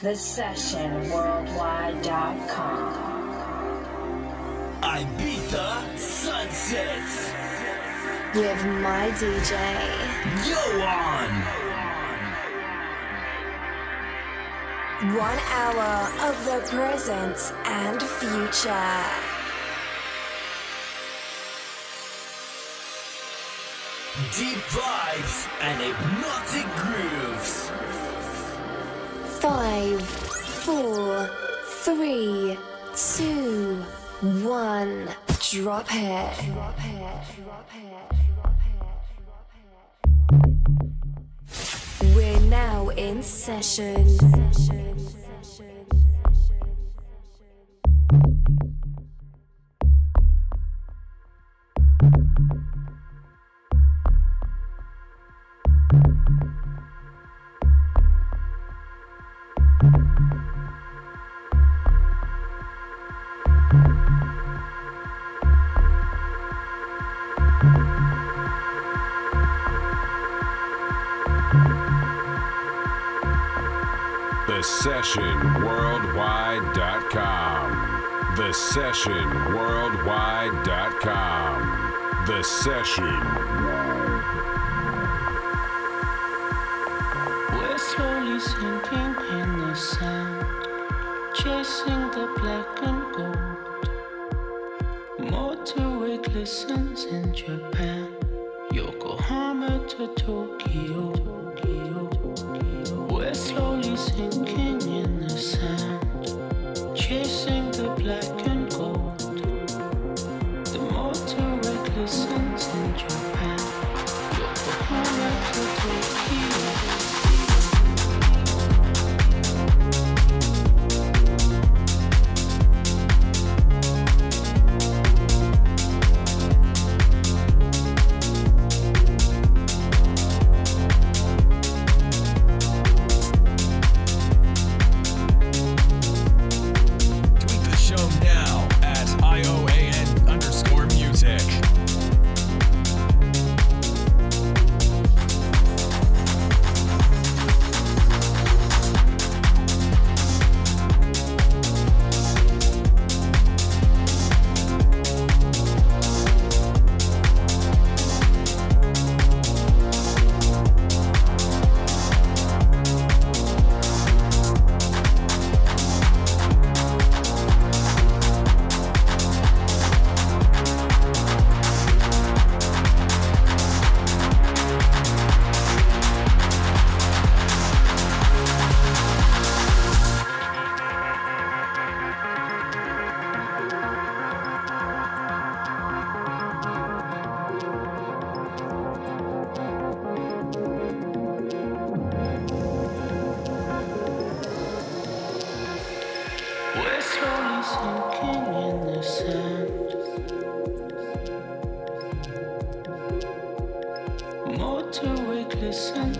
The Session Worldwide.com. Ibiza Sunsets. With my DJ. Yo on. One hour of the present and future. Deep vibes and hypnotic grooves. Five, four, three, two, one. Drop it. Drop it. Drop it. We're now in session. sessionworldwide.com. The sessionworldwide.com. The session. We're slowly sinking in the sand, chasing the black and gold. Motorway glistens in Japan, Yokohama to Tokyo.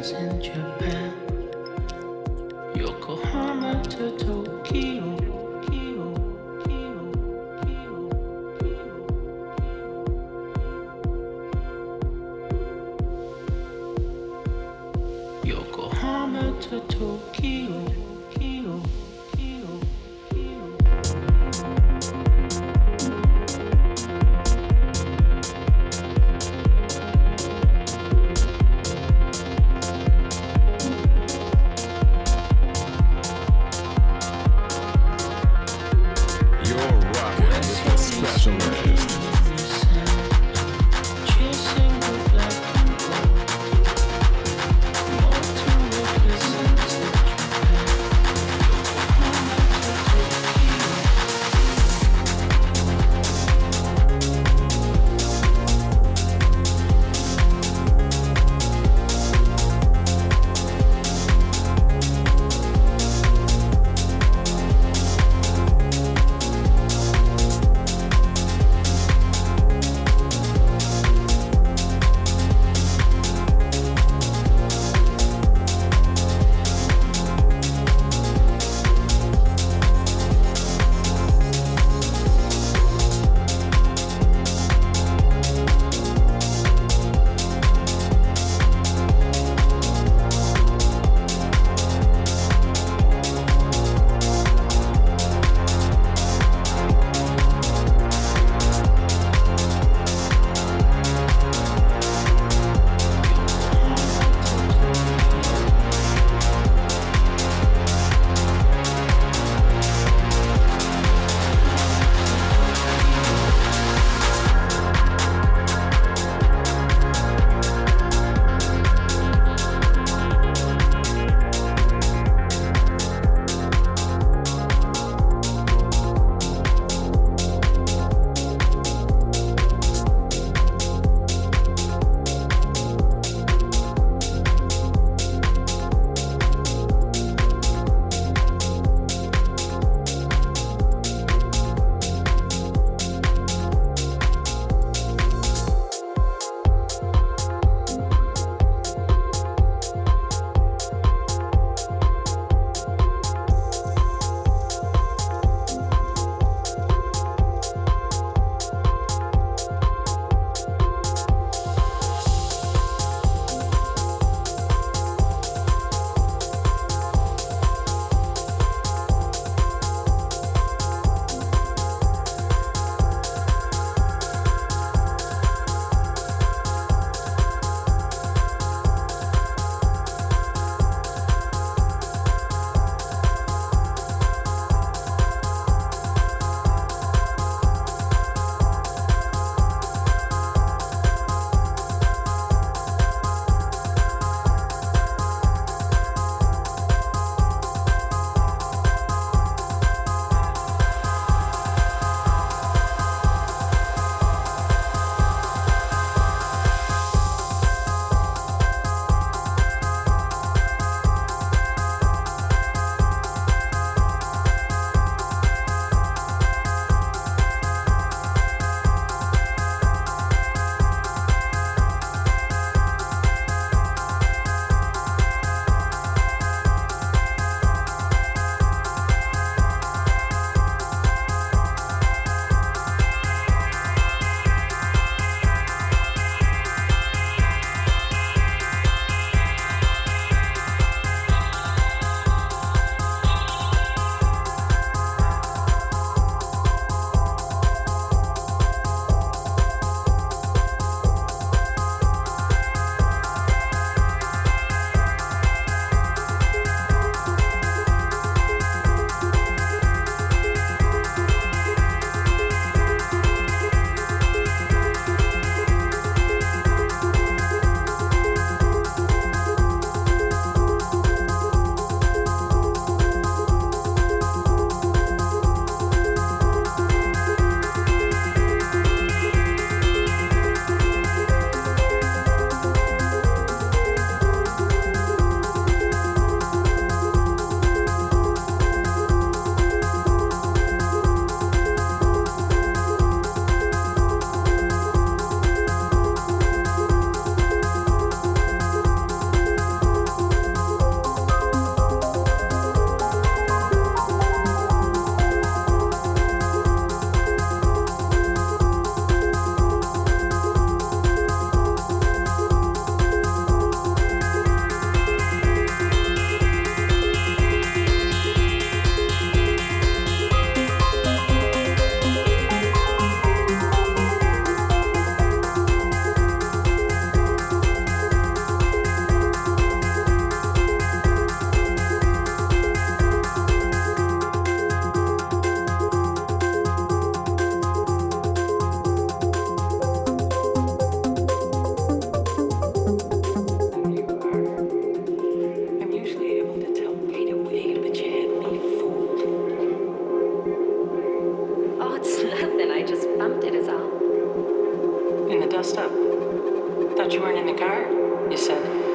In Japan. in the dust up. Thought you weren't in the car, you said.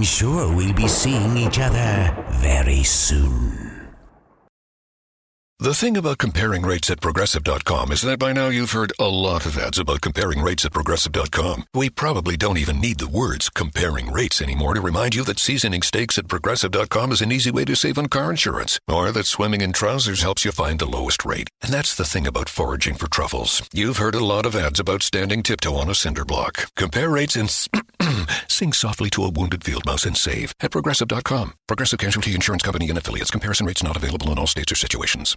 I'm sure we'll be seeing each other very soon. The thing about comparing rates at progressive.com is that by now you've heard a lot of ads about comparing rates at progressive.com. We probably don't even need the words comparing rates anymore to remind you that seasoning steaks at progressive.com is an easy way to save on car insurance, or that swimming in trousers helps you find the lowest rate. And that's the thing about foraging for truffles. You've heard a lot of ads about standing tiptoe on a cinder block. Compare rates and sing softly to a wounded field mouse and save at progressive.com. Progressive Casualty Insurance Company and affiliates. Comparison rates not available in all states or situations.